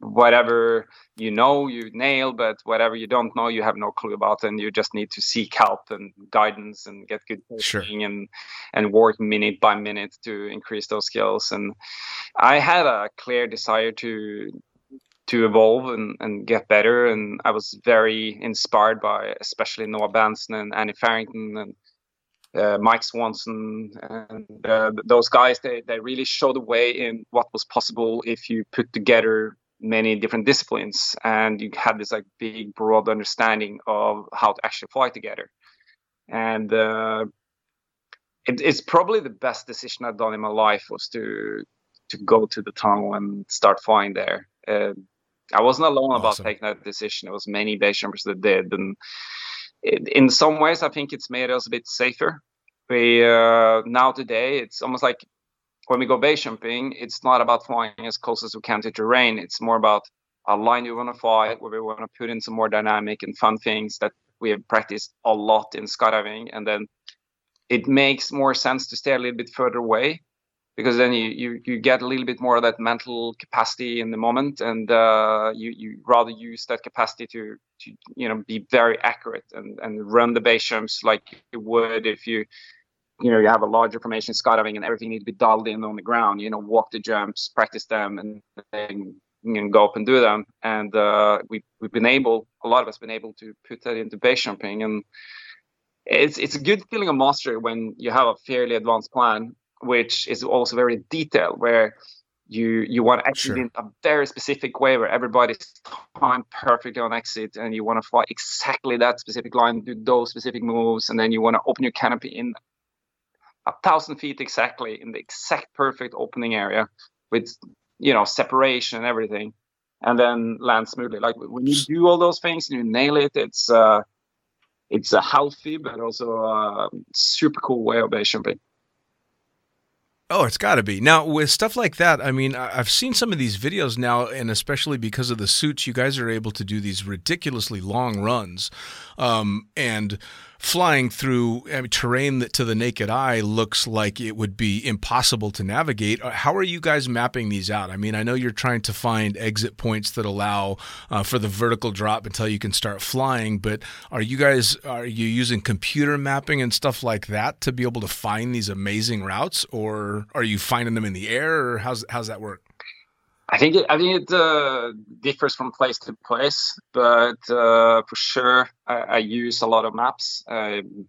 whatever you know you nail but whatever you don't know you have no clue about and you just need to seek help and guidance and get good Sure. coaching and and work minute by minute to increase those skills and i had a clear desire to to evolve and, and get better and i was very inspired by especially noah Bahnson and annie farrington and uh, Mike Swanson and uh, those guys, they, they really showed the way in what was possible if you put together many different disciplines and you had this like big broad understanding of how to actually fly together. And uh, it, it's probably the best decision I've done in my life was to to go to the tunnel and start flying there. Uh, I wasn't alone about taking that decision. It was many base jumpers that did, and in some ways, I think it's made us a bit safer. We uh, now today, it's almost like when we go base jumping, it's not about flying as close as we can to terrain. It's more about a line we want to fly, where we want to put in some more dynamic and fun things that we have practiced a lot in skydiving, and then it makes more sense to stay a little bit further away because then you, you, you get a little bit more of that mental capacity in the moment and uh, you, you rather use that capacity to, to you know be very accurate and, and run the base jumps like you would if you you know you have a larger formation skydiving and everything needs to be dialed in on the ground you know walk the jumps practice them and then you know, go up and do them. And uh, we, we've been able a lot of us been able to put that into base jumping. And it's it's a good feeling of mastery when you have a fairly advanced plan which is also very detailed where you you want to exit Sure. in a very specific way where everybody's timed perfectly on exit and you want to fly exactly that specific line do those specific moves and then you want to open your canopy in a thousand feet exactly in the exact perfect opening area with you know separation and everything and then land smoothly like when you do all those things and you nail it it's uh it's a healthy but also a super cool way of base jumping Oh, it's got to be. Now, with stuff like that, I mean, I've seen some of these videos now, and especially because of the suits, you guys are able to do these ridiculously long runs. Um, and flying through I mean, terrain that to the naked eye looks like it would be impossible to navigate. Uh, How are you guys mapping these out? I mean, I know you're trying to find exit points that allow uh, for the vertical drop until you can start flying, but are you guys are you using computer mapping and stuff like that to be able to find these amazing routes, or are you finding them in the air, or how's how's that work? I think it, I think it uh, differs from place to place, but uh, for sure I, I use a lot of maps um,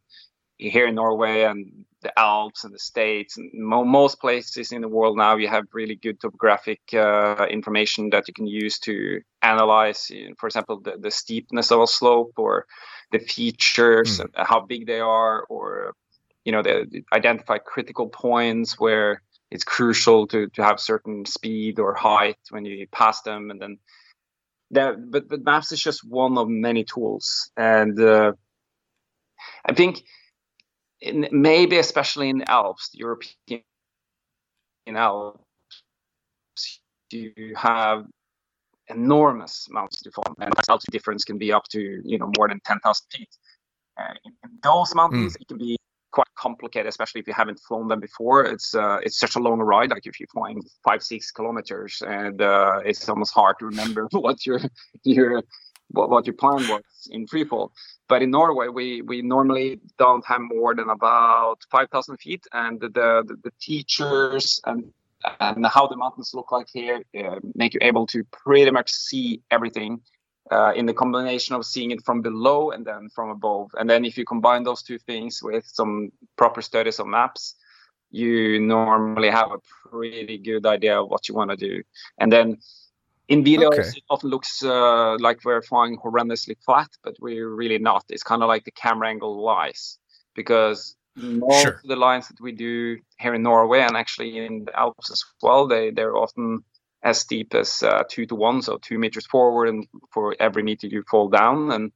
here in Norway and the Alps and the States and mo- most places in the world now. You have really good topographic uh, information that you can use to analyze, you know, for example, the, the steepness of a slope or the features, and how big they are, or you know, the, identify critical points where it's crucial to, to have certain speed or height when you pass them and then that but, but maps is just one of many tools and uh, i think in, maybe especially in the alps the european in alps you have enormous mountains to fall, and the altitude difference can be up to you know more than ten thousand feet. Uh, in, in those mountains, mm. it can be quite complicated, especially if you haven't flown them before. It's uh, it's such a long ride. Like if you're flying five six kilometers, and uh, it's almost hard to remember what your your what, what your plan was in free fall. But in Norway, we we normally don't have more than about five thousand feet, and the, the the teachers and and how the mountains look like here uh, make you able to pretty much see everything uh, in the combination of seeing it from below and then from above. And then if you combine those two things with some proper studies of maps, you normally have a pretty good idea of what you want to do. And then in videos, okay. it often looks uh, like we're flying horrendously flat, but we're really not. It's kind of like the camera angle lies because most sure. of the lines that we do here in Norway and actually in the Alps as well, they they're often as steep as uh, two to one, so two meters forward, and for every meter you fall down. And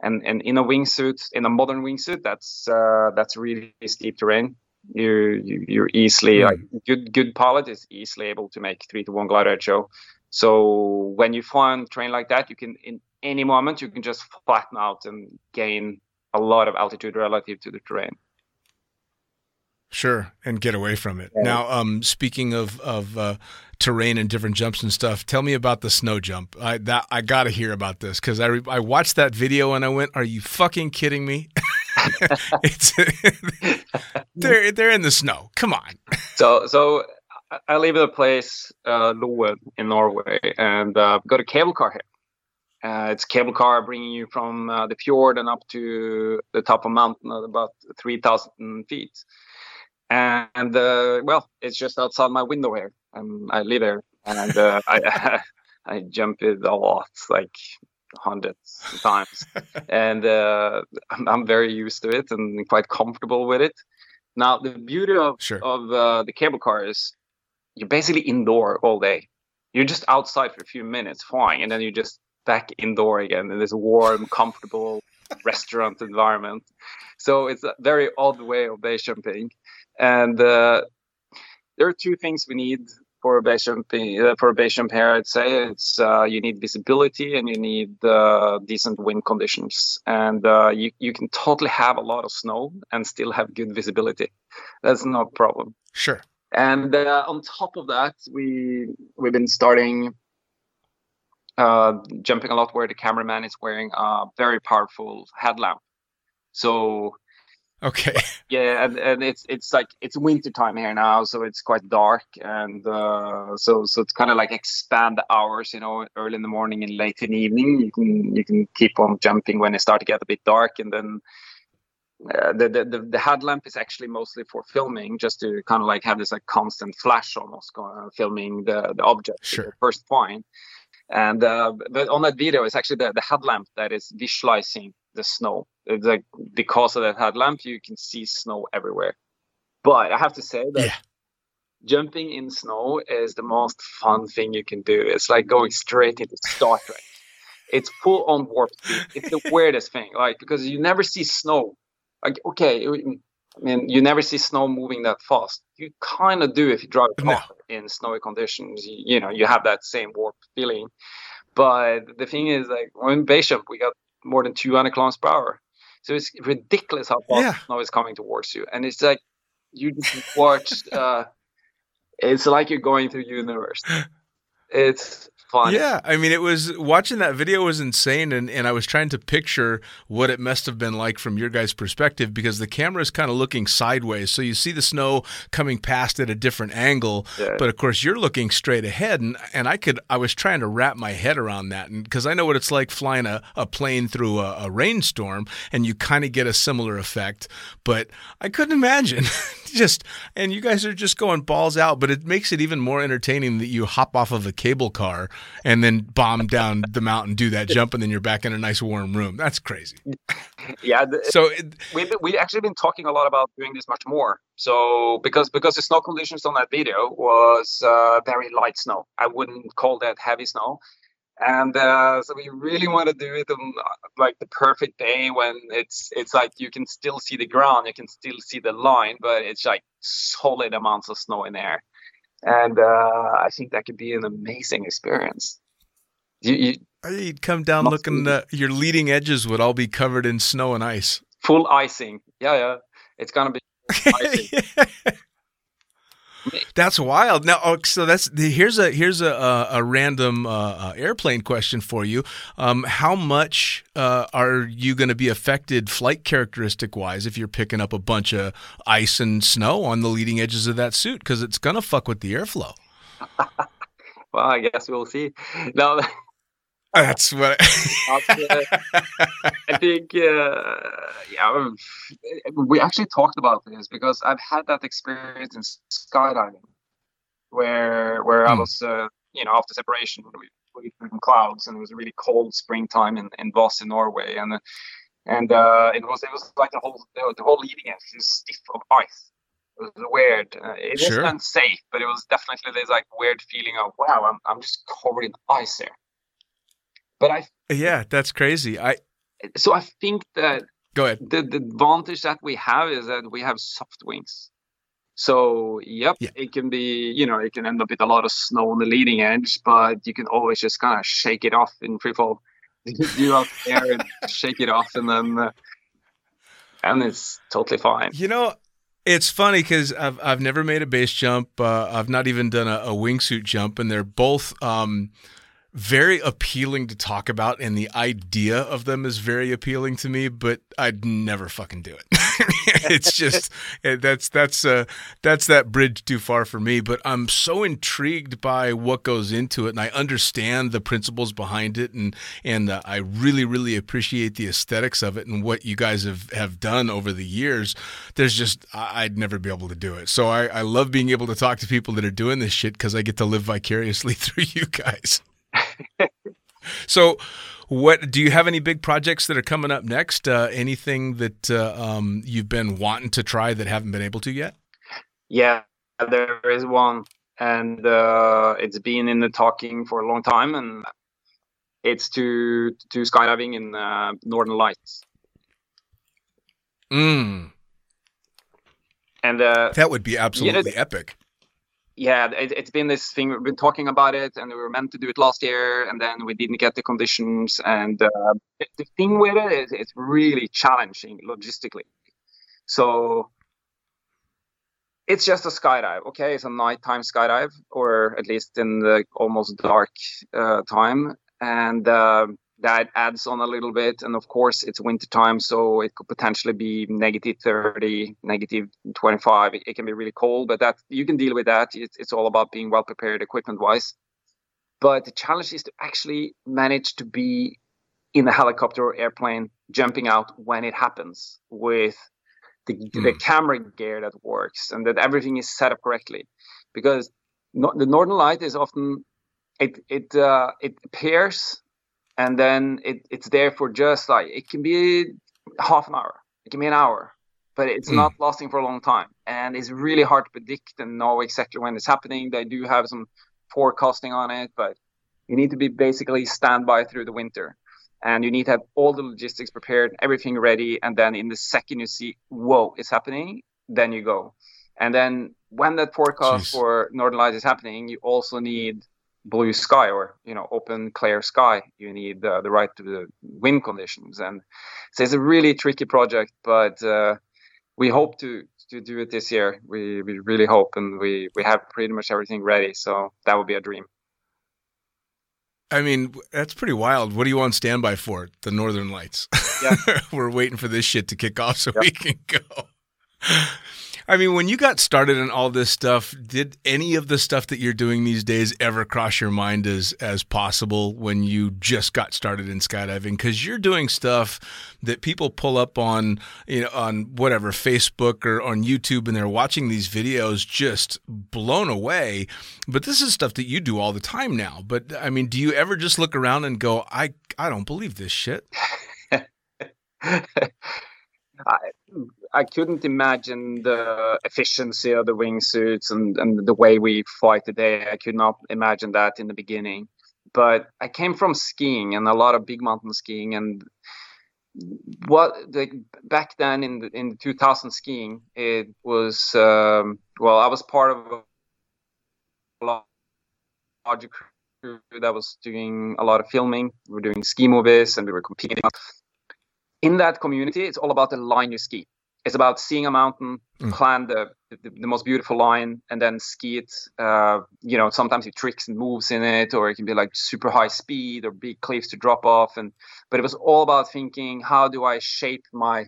and and in a wingsuit, in a modern wingsuit, that's uh, that's really steep terrain. You, you you're easily mm. like good good pilot is easily able to make three to one glide show. So when you fly on terrain like that, you can in any moment you can just flatten out and gain a lot of altitude relative to the terrain. Sure, and get away from it. Yeah. Now, um, speaking of of uh, terrain and different jumps and stuff, tell me about the snow jump. I that I got to hear about this because I re- I watched that video and I went, "Are you fucking kidding me?" it's they're they're in the snow. Come on. so so I live in a place, uh, Loen in Norway, and uh, got a cable car here. Uh, it's a cable car bringing you from uh, the fjord and up to the top of a mountain at about 3,000 feet and uh, well, it's just outside my window here. Um, I live there, and uh, I I jump it a lot, like hundreds of times, and uh, I'm, I'm, very used to it and quite comfortable with it. Now, the beauty of sure. of uh, the cable car is you're basically indoor all day. You're just outside for a few minutes flying, and then you're just back indoor again in this warm, comfortable restaurant environment. So it's a very odd way of base jumping and uh, there are two things we need for a base jumping uh, for a jump here. I'd say it's uh, you need visibility and you need uh, decent wind conditions, and uh, you you can totally have a lot of snow and still have good visibility. That's no problem. Sure. And uh, on top of that, we we've been starting uh, jumping a lot where the cameraman is wearing a very powerful headlamp. So Okay. Yeah, and, and it's it's like it's winter time here now, so it's quite dark, and uh, so so it's kind of like expand the hours. You know, early in the morning and late in the evening, you can you can keep on jumping when it start to get a bit dark, and then uh, the, the the headlamp is actually mostly for filming, just to kind of like have this like constant flash almost going, filming the the object. Sure. The first point. And uh, but on that video, it's actually the, the headlamp that is visualizing the snow. It's like because of that headlamp, you can see snow everywhere. But I have to say that yeah. jumping in snow is the most fun thing you can do. It's like going straight into Star Trek. It's full on warp speed. It's the weirdest thing, like because you never see snow. Like okay, I mean, you never see snow moving that fast. You kind of do if you drive a car no. in snowy conditions. You, you, know, you have that same warp feeling. But the thing is, like, when base jump, we got more than 200 kilometers per hour. So it's ridiculous how fast yeah. snow is coming towards you. And it's like, you just watch, uh, it's like you're going through universe. It's fun. Yeah, I mean, it was watching that video was insane, and, and I was trying to picture what it must have been like from your guys' perspective because the camera is kind of looking sideways, so you see the snow coming past at a different angle, yeah. but of course you're looking straight ahead, and and I could I was trying to wrap my head around that, and because I know what it's like flying a, a plane through a, a rainstorm, and you kind of get a similar effect, but I couldn't imagine just and you guys are just going balls out, but it makes it even more entertaining that you hop off of a cable car and then bomb down the mountain, do that jump, and then you're back in a nice warm room. That's crazy. Yeah. The, so it, we've we actually been talking a lot about doing this much more. So because because the snow conditions on that video was uh, very light snow, I wouldn't call that heavy snow. And uh, so we really want to do it on like the perfect day when it's it's like you can still see the ground, you can still see the line, but it's like solid amounts of snow in there and uh, I think that could be an amazing experience. You, you You'd come down looking. Uh, your leading edges would all be covered in snow and ice. full icing. Yeah, yeah. It's gonna be icing. That's wild. Now, oh, so that's here's a here's a a, random uh, uh, airplane question for you. Um, how much uh, are you going to be affected flight characteristic wise if you're picking up a bunch of ice and snow on the leading edges of that suit? Because it's going to fuck with the airflow. well, I guess we'll see. No, That's what. uh, I think, uh, yeah, um, we actually talked about this because I've had that experience in skydiving, where where I Hmm. was, uh, you know, after separation, we we in clouds, and it was a really cold springtime in, in Voss in Norway, and and uh, it was it was like the whole the, the whole leading edge was stiff of ice. It was weird. Uh, it Sure. wasn't unsafe, but it was definitely this like weird feeling of wow, I'm I'm just covered in ice here. But I yeah, that's crazy. I so I think that go ahead. the, the advantage that we have is that we have soft wings. So yep, Yeah. it can be you know it can end up with a lot of snow on the leading edge, but you can always just kind of shake it off in free fall. You out there and shake it off, and then uh, and it's totally fine. You know, it's funny because I've I've never made a base jump. Uh, I've not even done a, a wingsuit jump, and they're both um, very appealing to talk about, and the idea of them is very appealing to me. But I'd never fucking do it. it's just eh, that's that's uh, that's that bridge too far for me. But I'm so intrigued by what goes into it, and I understand the principles behind it, and and uh, I really really appreciate the aesthetics of it and what you guys have have done over the years. There's just I'd never be able to do it. So I, I love being able to talk to people that are doing this shit because I get to live vicariously through you guys. so. What do you have any big projects that are coming up next? Uh, anything that uh, um, you've been wanting to try that haven't been able to yet? Yeah, there is one, and uh, it's been in the talking for a long time, and it's to to skydiving in uh, Northern Lights. Mm, And uh, that would be absolutely epic. Yeah, it, it's been this thing. We've been talking about it, and we were meant to do it last year, and then we didn't get the conditions. And uh, the- the thing with it is, it's really challenging logistically. So it's just a skydive. Okay, it's a nighttime skydive, or at least in the almost dark uh, time, and uh, that adds on a little bit. And of course, it's winter time, so it could potentially be negative 30, negative 25. It, can be really cold, but that you can deal with that. It's, it's all about being well prepared equipment wise. But the challenge is to actually manage to be in a helicopter or airplane jumping out when it happens with the, the camera gear that works and that everything is set up correctly because no, the northern light is often it it uh, it appears and then it, it's there for just like it can be half an hour it can be an hour but it's Mm. not lasting for a long time and it's really hard to predict and know exactly when it's happening they do have some forecasting on it but you need to be basically standby through the winter and you need to have all the logistics prepared everything ready and then in the second you see whoa it's happening then you go and then when that forecast Jeez. for northern lights is happening you also need blue sky or you know open clear sky you need uh, the right to the wind conditions and so it's a really tricky project but uh, we hope to to do it this year we, we really hope and we we have pretty much everything ready so that would be a dream I mean, that's pretty wild. What are you on standby for? The Northern Lights. Yeah. We're waiting for this shit to kick off so Yep. we can go. I mean, when you got started in all this stuff, did any of the stuff that you're doing these days ever cross your mind as as possible when you just got started in skydiving? Because you're doing stuff that people pull up on, you know, on whatever Facebook or on YouTube, and they're watching these videos just blown away. But this is stuff that you do all the time now. But I mean, do you ever just look around and go, I I don't believe this shit? I, I couldn't imagine the efficiency of the wingsuits and, and the way we fight today. I could not imagine that in the beginning. But I came from skiing and a lot of big mountain skiing, and what the, back then in the, in the 2000 skiing, it was um, well, I was part of a larger crew that was doing a lot of filming. We were doing ski movies and we were competing. In that community, it's all about the line you ski. It's about seeing a mountain, Mm. plan the, the the most beautiful line, and then ski it. Uh, you know, sometimes it tricks and moves in it, or it can be like super high speed or big cliffs to drop off. And but it was all about thinking, how do I shape my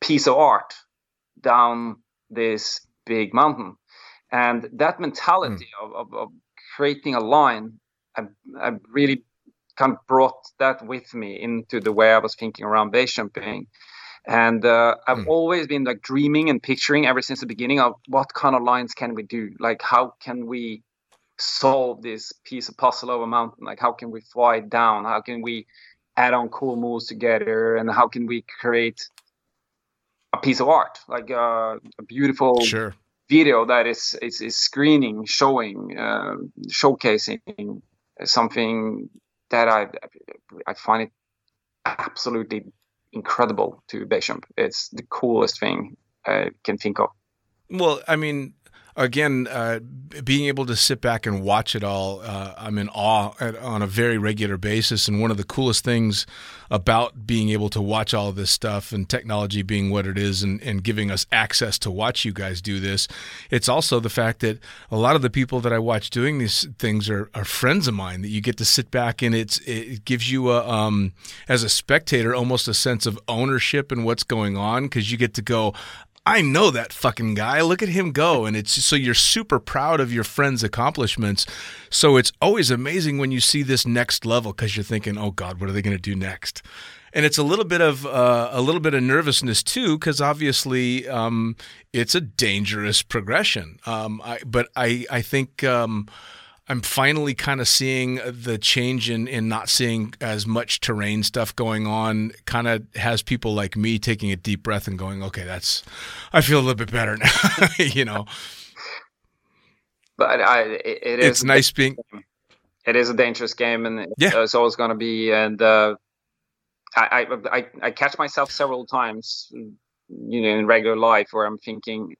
piece of art down this big mountain? And that mentality of, of, of creating a line, I, I really kind of brought that with me into the way I was thinking around base jumping. And uh, I've Mm. always been like dreaming and picturing ever since the beginning of what kind of lines can we do? Like, how can we solve this piece of puzzle of a mountain? Like, how can we fly down? How can we add on cool moves together? And how can we create a piece of art, like uh, a beautiful Sure. video that is is, is screening, showing, uh, showcasing something that I I find it absolutely incredible to jump. It's the coolest thing I can think of. Well, I mean, again, uh, being able to sit back and watch it all, uh, I'm in awe at, on a very regular basis. And one of the coolest things about being able to watch all this stuff and technology being what it is and, and giving us access to watch you guys do this, it's also the fact that a lot of the people that I watch doing these things are, are friends of mine that you get to sit back and it's it gives you a um, as a spectator almost a sense of ownership in what's going on because you get to go I know that fucking guy. Look at him go. And it's so you're super proud of your friend's accomplishments. So it's always amazing when you see this next level because you're thinking, oh God, what are they going to do next? And it's a little bit of uh, a little bit of nervousness too, because obviously um, it's a dangerous progression. Um, I, but I I think um, I'm finally kind of seeing the change in, in not seeing as much terrain stuff going on. Kind of has people like me taking a deep breath and going, okay, that's, I feel a little bit better now. you know, But I, it, it is it's nice being, it is a dangerous game, and Yeah. it's always going to be. And uh, I, I, I, I catch myself several times, you know, in regular life where I'm thinking,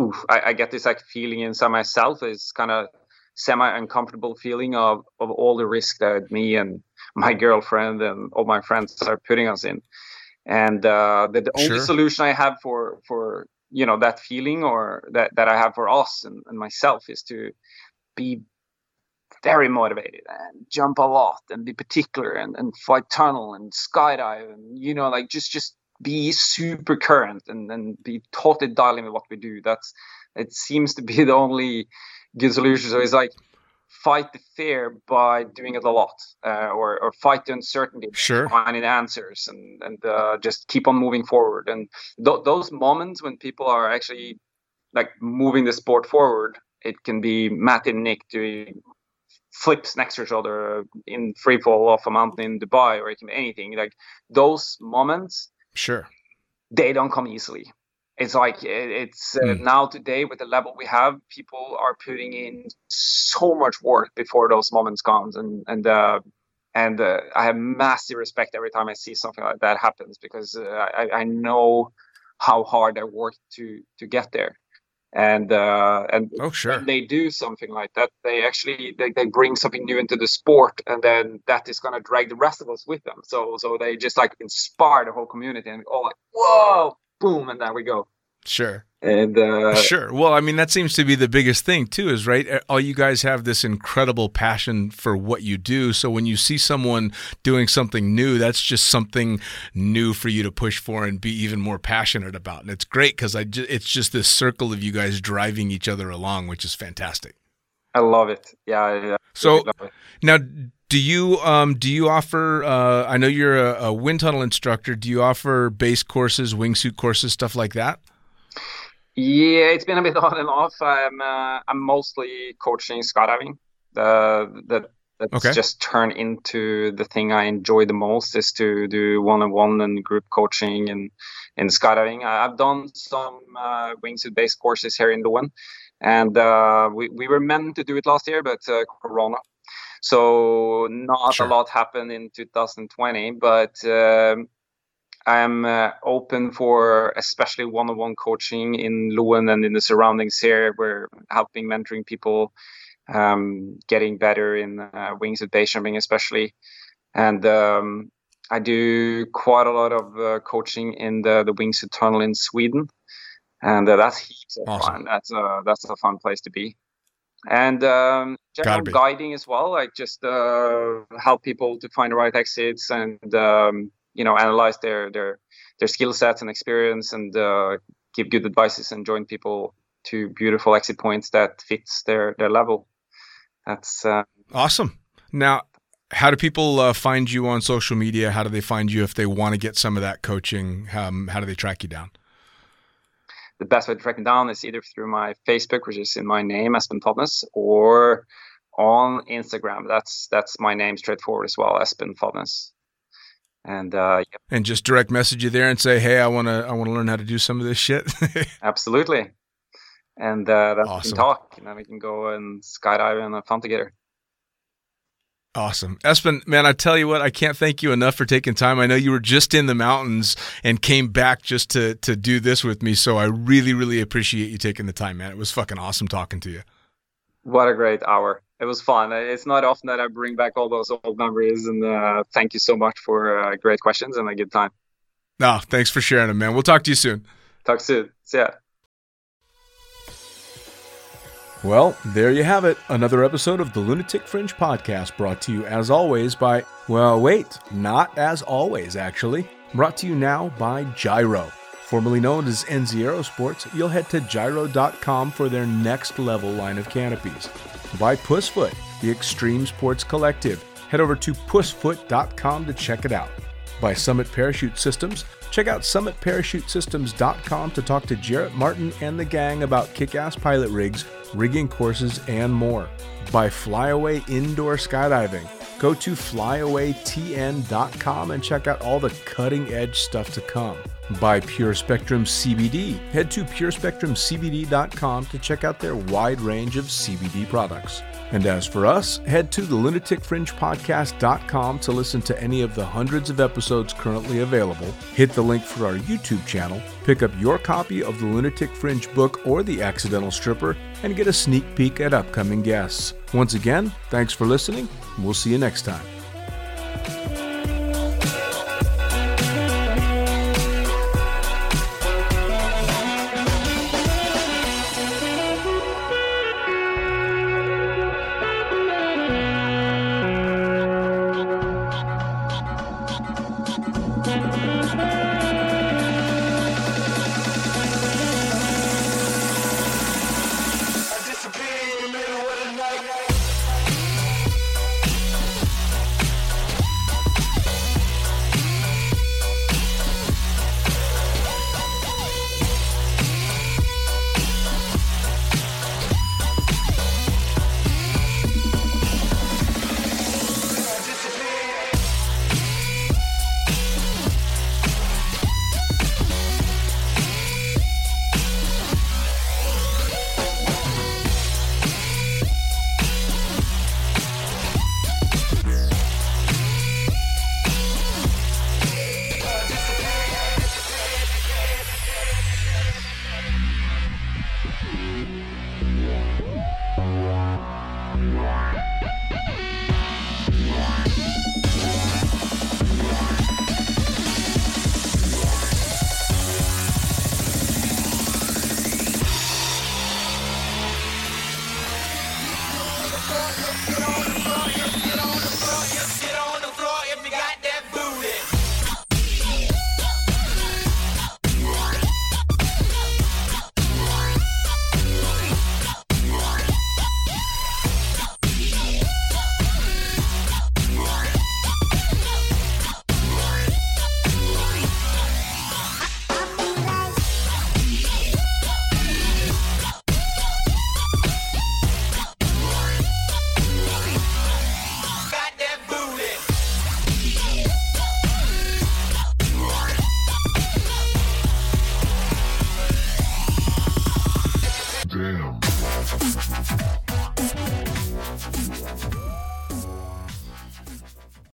"Oof!" I, I get this like feeling inside myself. It's kind of semi uncomfortable feeling of of all the risk that me and my girlfriend and all my friends are putting us in. And uh, the, the only Sure. solution I have for for you know that feeling or that that I have for us and, and myself is to be very motivated and jump a lot and be particular and, and fight tunnel and skydive and you know like just just be super current and, and be totally dialed in with what we do that's it seems to be the only good solution so it's like fight the fear by doing it a lot uh, or, or fight the uncertainty Sure. finding answers and and uh, just keep on moving forward and th- those moments when people are actually like moving the sport forward it can be Matt and Nick doing flips next to each other in free fall off a mountain in Dubai, or it can be anything. Like those moments, sure. they don't come easily. It's like it's uh, Mm. now today with the level we have, people are putting in so much work before those moments comes, and and uh, and uh, I have massive respect every time I see something like that happens because uh, I, I know how hard I worked to to get there, and uh, and Oh, sure. when they do something like that, they actually they, they bring something new into the sport, and then that is gonna drag the rest of us with them. So so they just like inspire the whole community, and all like whoa, boom, and there we go. Sure. And uh, Sure. Well, I mean, that seems to be the biggest thing too, is right. All you guys have this incredible passion for what you do. So when you see someone doing something new, that's just something new for you to push for and be even more passionate about. And it's great because I ju- it's just this circle of you guys driving each other along, which is fantastic. I love it. Yeah. So- really it. Now, do you um, do you offer? Uh, I know you're a, a wind tunnel instructor. Do you offer base courses, wingsuit courses, stuff like that? Yeah, it's been a bit on and off. I'm uh, I'm mostly coaching skydiving. The that that's Okay. just turned into the thing I enjoy the most is to do one-on-one and group coaching and in skydiving. I've done some uh, wingsuit based courses here in Loen, and uh, we we were meant to do it last year, but uh, Corona. So not Sure. a lot happened in 2020, but um, I'm uh, open for especially one-on-one coaching in Loen and in the surroundings here. We're helping mentoring people um, getting better in uh, wings base jumping, especially. And um, I do quite a lot of uh, coaching in the the wingsuit tunnel in Sweden, and uh, that's heaps of Awesome. fun. That's a that's a fun place to be. And um, general guiding as well, like just uh, help people to find the right exits and um, you know analyze their their their skill sets and experience and uh, give good advices and join people to beautiful exit points that fits their their level. That's uh, Awesome. Now, how do people uh, find you on social media? How do they find you if they want to get some of that coaching? Um, how do they track you down? The best way to track me down is either through my Facebook, which is in my name, Espen Fadnes, or on Instagram. That's that's my name straightforward as well, Espen Fadnes. And uh, yeah, And just direct message you there and say, "Hey, I want to I want to learn how to do some of this shit." absolutely. And uh, then we can talk, and then we can go and skydive and have fun together. Awesome. Espen, man, I tell you what, I can't thank you enough for taking time. I know you were just in the mountains and came back just to to do this with me, so I really really appreciate you taking the time, man. It was fucking awesome talking to you. What a great hour! It was fun. It's not often that I bring back all those old memories, and uh, thank you so much for uh, great questions and a good time. No, thanks for sharing them, man. We'll talk to you soon. Talk soon. See ya. Well, there you have it. Another episode of the Lunatic Fringe podcast brought to you as always by, well, wait, not as always, actually. Brought to you now by JYRO. Formerly known as NZ Aerosports, you'll head to jyro.com for their next level line of canopies. By Pussfoot, the Extreme Sports Collective. Head over to pussfoot.com to check it out. By Summit Parachute Systems, check out summitparachutesystems.com to talk to Jarrett Martin and the gang about kick ass pilot rigs, rigging courses, and more. By Flyaway Indoor Skydiving, go to flyawaytn.com and check out all the cutting edge stuff to come. By Pure Spectrum CBD, head to purespectrumcbd.com to check out their wide range of CBD products. And as for us, head to the lunaticfringepodcast.com to listen to any of the hundreds of episodes currently available. Hit the link for our YouTube channel, pick up your copy of the Lunatic Fringe book or The Accidental Stripper, and get a sneak peek at upcoming guests. Once again, thanks for listening. We'll see you next time.